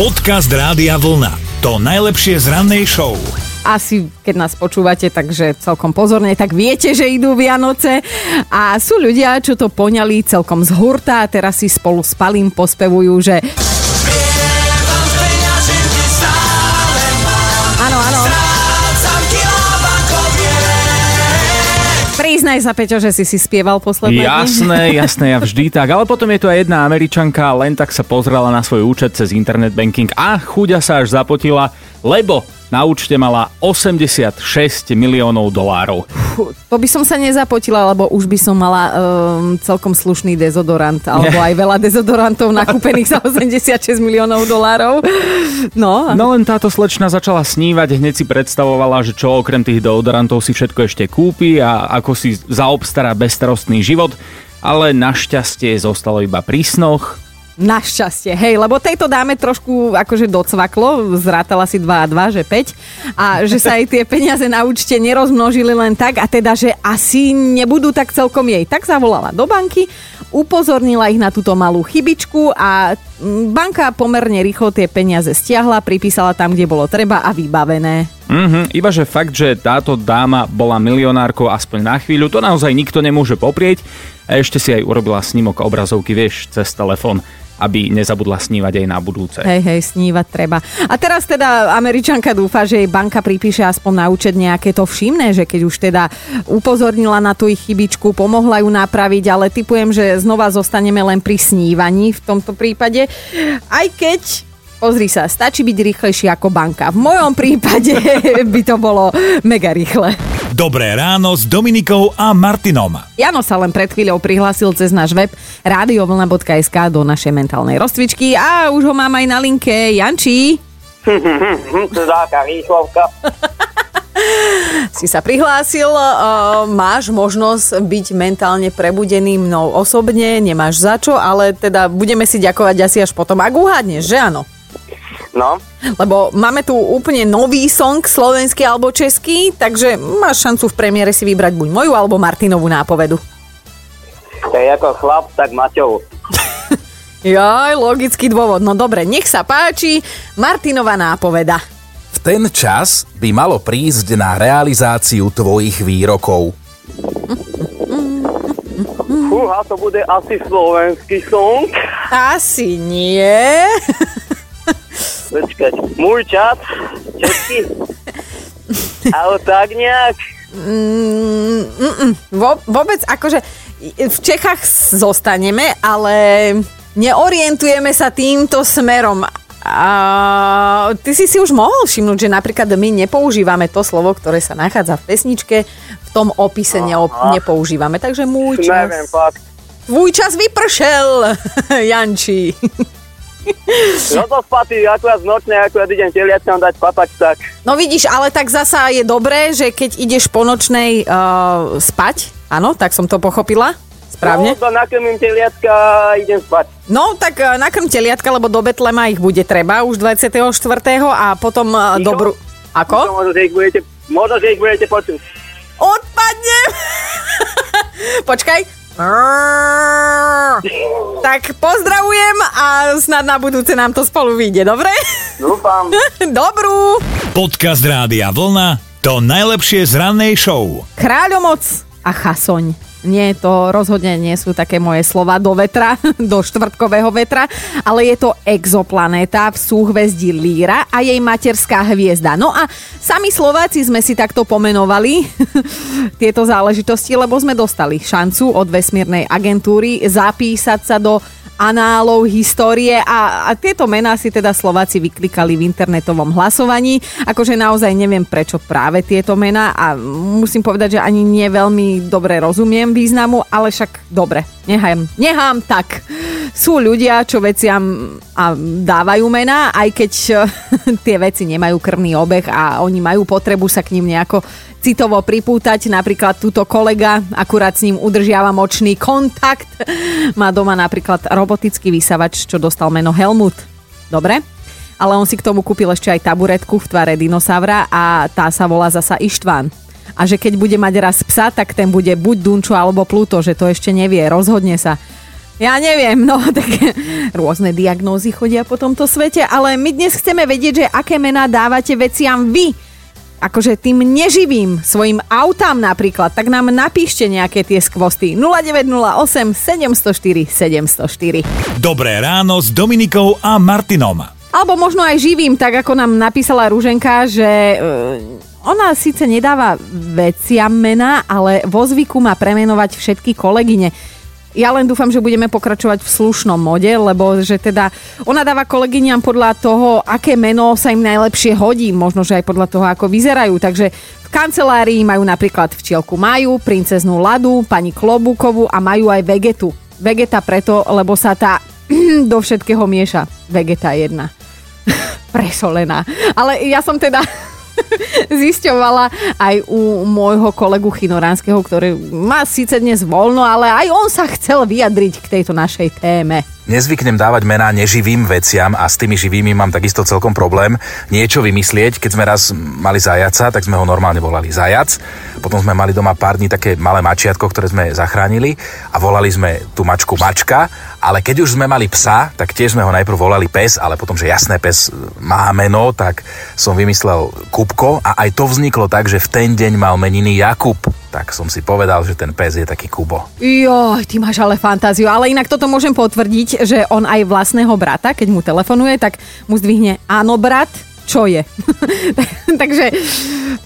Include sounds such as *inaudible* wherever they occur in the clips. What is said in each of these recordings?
Podcast Rádia Vlna. To najlepšie z rannej show. Asi, keď nás počúvate, takže celkom pozorne, tak viete, že idú Vianoce. A sú ľudia, čo to poňali celkom z hurta a teraz si spolu s Palím pospevujú, že... Áno, áno. Priznaj sa, Peťo, že si si spieval posledné. Jasné, *laughs* jasné, ja vždy tak. Ale potom je tu aj jedna američanka, len tak sa pozrela na svoj účet cez internet banking a chuďa sa až zapotila, lebo na účte mala 86 miliónov dolárov. Fú, to by som sa nezapotila, lebo už by som mala um, celkom slušný dezodorant, alebo *laughs* aj veľa dezodorantov nakúpených za 86 miliónov dolárov. No, No len táto slečna začala snívať, hneď si predstavovala, že čo okrem tých deodorantov si všetko ešte kúpi a ako si zaobstará bezstarostný život, ale našťastie zostalo iba pri snoch, Našťastie, hej, lebo tejto dáme trošku akože docvaklo, zrátala si 2 a 2, že 5 a že sa aj tie peniaze na účte nerozmnožili len tak a teda, že asi nebudú tak celkom jej. Tak zavolala do banky, upozornila ich na túto malú chybičku a mm, banka pomerne rýchlo tie peniaze stiahla, pripísala tam, kde bolo treba a vybavené. Mhm, iba že fakt, že táto dáma bola milionárkou aspoň na chvíľu, to naozaj nikto nemôže poprieť. A ešte si aj urobila snímok obrazovky, vieš, cez telefón aby nezabudla snívať aj na budúce. Hej, hej, snívať treba. A teraz teda Američanka dúfa, že jej banka pripíše aspoň na účet nejaké to všimné, že keď už teda upozornila na tú ich chybičku, pomohla ju napraviť, ale typujem, že znova zostaneme len pri snívaní v tomto prípade. Aj keď Pozri sa, stačí byť rýchlejší ako banka. V mojom prípade *laughs* by to bolo mega rýchle. Dobré ráno s Dominikou a Martinom. Jano sa len pred chvíľou prihlásil cez náš web radiovlna.sk do našej mentálnej rozcvičky a už ho mám aj na linke. Janči, to je taká rýchlovka. *laughs* si sa prihlásil, uh, máš možnosť byť mentálne prebudený mnou osobne, nemáš za čo, ale teda budeme si ďakovať asi až potom, ak uhádneš, že áno? No, Lebo máme tu úplne nový song, slovenský alebo český, takže máš šancu v premiére si vybrať buď moju alebo Martinovú nápovedu. tak ako chlap, tak Maťov. *laughs* Jaj, logický dôvod. No dobre, nech sa páči. Martinová nápoveda. V ten čas by malo prísť na realizáciu tvojich výrokov. Fúha, to bude asi slovenský song. Asi nie. *laughs* Počkať, môj čas, český. *laughs* Ale tak nejak. Mm, mm, mm. Vôbec akože v Čechách zostaneme, ale neorientujeme sa týmto smerom. A ty si si už mohol všimnúť, že napríklad my nepoužívame to slovo, ktoré sa nachádza v pesničke, v tom opise neop- nepoužívame. Takže môj čas... Neviem, fakt. Tvoj čas vypršel, *laughs* Janči. No to spatý, akurát nočne, akurát idem teliačom dať papať, tak. No vidíš, ale tak zasa je dobré, že keď ideš po nočnej uh, spať, áno, tak som to pochopila, správne? No, to nakrmím teliatka a idem spať. No, tak uh, nakrm teliatka, lebo do Betlema ich bude treba už 24. a potom uh, dobrú... Ako? možno, že ich budete, možno, že ich budete počuť. Odpadnem! *laughs* Počkaj. Tak pozdravujem a snad na budúce nám to spolu vyjde, dobre? Dúfam. *laughs* Dobrú! Podcast Rádia Vlna. To najlepšie z rannej show. Kráľomoc a chasoň. Nie, to rozhodne nie sú také moje slova do vetra, *laughs* do štvrtkového vetra, ale je to exoplanéta v súhvezdí Líra a jej materská hviezda. No a sami Slováci sme si takto pomenovali *laughs* tieto záležitosti, lebo sme dostali šancu od vesmírnej agentúry zapísať sa do análov histórie a, a tieto mená si teda Slováci vyklikali v internetovom hlasovaní. Akože naozaj neviem prečo práve tieto mená a musím povedať, že ani nie veľmi dobre rozumiem významu, ale však dobre, nechám, nechám tak. Sú ľudia, čo veciam a dávajú mená, aj keď *laughs* tie veci nemajú krvný obeh a oni majú potrebu sa k ním nejako citovo pripútať. Napríklad túto kolega, akurát s ním udržiavam očný kontakt. Má doma napríklad robotický vysavač, čo dostal meno Helmut. Dobre? Ale on si k tomu kúpil ešte aj taburetku v tvare dinosaura a tá sa volá zasa Ištván. A že keď bude mať raz psa, tak ten bude buď Dunčo alebo Pluto, že to ešte nevie, rozhodne sa. Ja neviem, no *laughs* tak rôzne diagnózy chodia po tomto svete, ale my dnes chceme vedieť, že aké mená dávate veciam vy. Akože tým neživým, svojim autám napríklad, tak nám napíšte nejaké tie skvosty. 0908 704 704. Dobré ráno s Dominikou a Martinom. Alebo možno aj živým, tak ako nám napísala Ruženka, že e, ona síce nedáva veciam mená, ale vo zvyku má premenovať všetky kolegyne. Ja len dúfam, že budeme pokračovať v slušnom mode, lebo že teda ona dáva kolegyňam podľa toho, aké meno sa im najlepšie hodí, možno, že aj podľa toho, ako vyzerajú. Takže v kancelárii majú napríklad včielku Maju, princeznú Ladu, pani Klobúkovú a majú aj Vegetu. Vegeta preto, lebo sa tá *clears throat* do všetkého mieša. Vegeta jedna. *laughs* Presolená. Ale ja som teda *laughs* zisťovala aj u môjho kolegu Chinoránskeho, ktorý má síce dnes voľno, ale aj on sa chcel vyjadriť k tejto našej téme. Nezvyknem dávať mená neživým veciam a s tými živými mám takisto celkom problém niečo vymyslieť. Keď sme raz mali zajaca, tak sme ho normálne volali zajac. Potom sme mali doma pár dní také malé mačiatko, ktoré sme zachránili a volali sme tú mačku mačka. Ale keď už sme mali psa, tak tiež sme ho najprv volali pes, ale potom, že jasné pes má meno, tak som vymyslel Kupko a aj to vzniklo tak, že v ten deň mal meniny Jakub tak som si povedal, že ten pes je taký Kubo. Joj, ty máš ale fantáziu. Ale inak toto môžem potvrdiť, že on aj vlastného brata, keď mu telefonuje, tak mu zdvihne áno brat, čo je. *laughs* Takže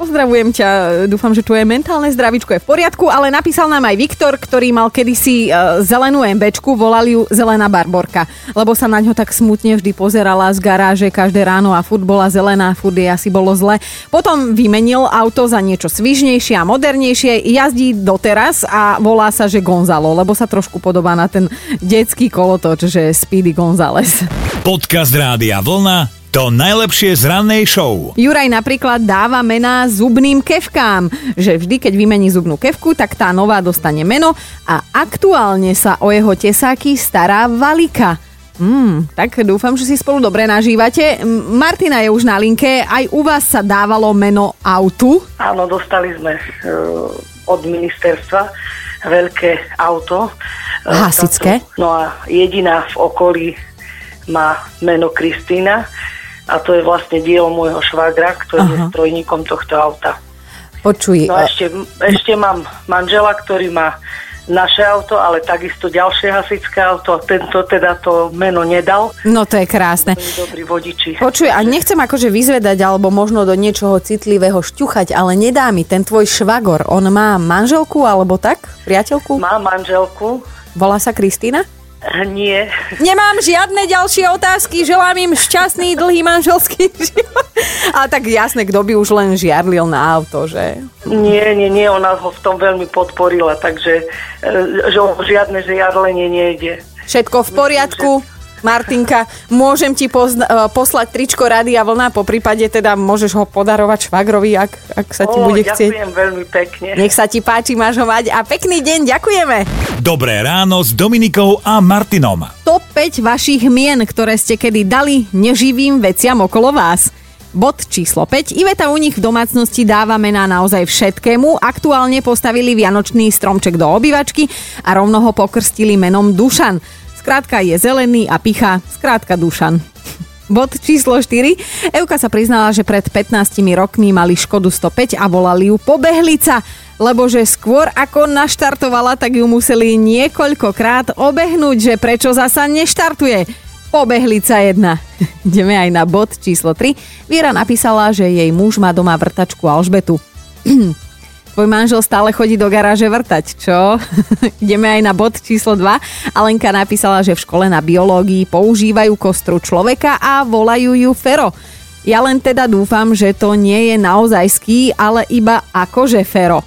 pozdravujem ťa, dúfam, že tvoje mentálne zdravičko je v poriadku, ale napísal nám aj Viktor, ktorý mal kedysi e, zelenú MBčku, volali ju Zelená Barborka, lebo sa na ňo tak smutne vždy pozerala z garáže každé ráno a furt bola zelená, furt jej asi bolo zle. Potom vymenil auto za niečo svižnejšie a modernejšie, jazdí doteraz a volá sa, že Gonzalo, lebo sa trošku podobá na ten detský kolotoč, že Speedy Gonzales. Podcast Rádia Vlna to najlepšie z rannej show. Juraj napríklad dáva mená zubným kevkám, že vždy, keď vymení zubnú kevku, tak tá nová dostane meno a aktuálne sa o jeho tesáky stará Valika. Hmm, tak dúfam, že si spolu dobre nažívate. Martina je už na linke, aj u vás sa dávalo meno autu? Áno, dostali sme uh, od ministerstva veľké auto. E, Hasické? No a jediná v okolí má meno Kristýna a to je vlastne dielo môjho švagra, ktorý Aha. je strojníkom tohto auta. Počuj. No a ešte, ešte mám manžela, ktorý má naše auto, ale takisto ďalšie hasičské auto. Tento teda to meno nedal. No to je krásne. Dobrý vodiči. Počuj, a nechcem akože vyzvedať alebo možno do niečoho citlivého šťuchať, ale nedá mi ten tvoj švagor. On má manželku alebo tak? Priateľku? Má manželku. Volá sa Kristýna? Nie. Nemám žiadne ďalšie otázky, želám im šťastný, dlhý manželský *laughs* život. A tak jasné, kto by už len žiarlil na auto, že? Nie, nie, nie, ona ho v tom veľmi podporila, takže e, že žiadne žiarlenie nejde. Všetko v poriadku? Martinka, môžem ti pozna- e, poslať tričko Rady a vlna, po prípade teda môžeš ho podarovať švagrovi, ak, ak sa ti o, bude chcieť. Ďakujem veľmi pekne. Nech sa ti páči, máš ho mať a pekný deň, ďakujeme. Dobré ráno s Dominikou a Martinom. Top 5 vašich mien, ktoré ste kedy dali neživým veciam okolo vás. Bod číslo 5. Iveta u nich v domácnosti dáva mená naozaj všetkému. Aktuálne postavili vianočný stromček do obývačky a rovno ho pokrstili menom Dušan. Skrátka je zelený a picha, skrátka Dušan. Bod číslo 4. Euka sa priznala, že pred 15 rokmi mali Škodu 105 a volali ju Pobehlica, lebo že skôr ako naštartovala, tak ju museli niekoľkokrát obehnúť, že prečo zasa neštartuje. Pobehlica 1. *laughs* Ideme aj na bod číslo 3. Viera napísala, že jej muž má doma vrtačku Alžbetu. *clears throat* Tvoj manžel stále chodí do garáže vrtať, čo? *laughs* Ideme aj na bod číslo 2. Alenka napísala, že v škole na biológii používajú kostru človeka a volajú ju Fero. Ja len teda dúfam, že to nie je naozajský, ale iba akože Fero.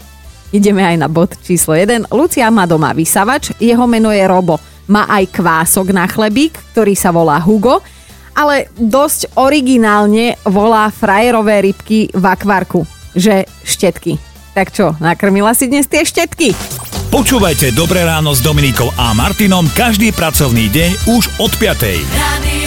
Ideme aj na bod číslo 1. Lucia má doma vysavač, jeho meno je Robo. Má aj kvások na chlebík, ktorý sa volá Hugo, ale dosť originálne volá frajerové rybky v akvarku, že štetky. Tak čo, nakrmila si dnes tie štetky? Počúvajte Dobré ráno s Dominikou a Martinom každý pracovný deň už od 5.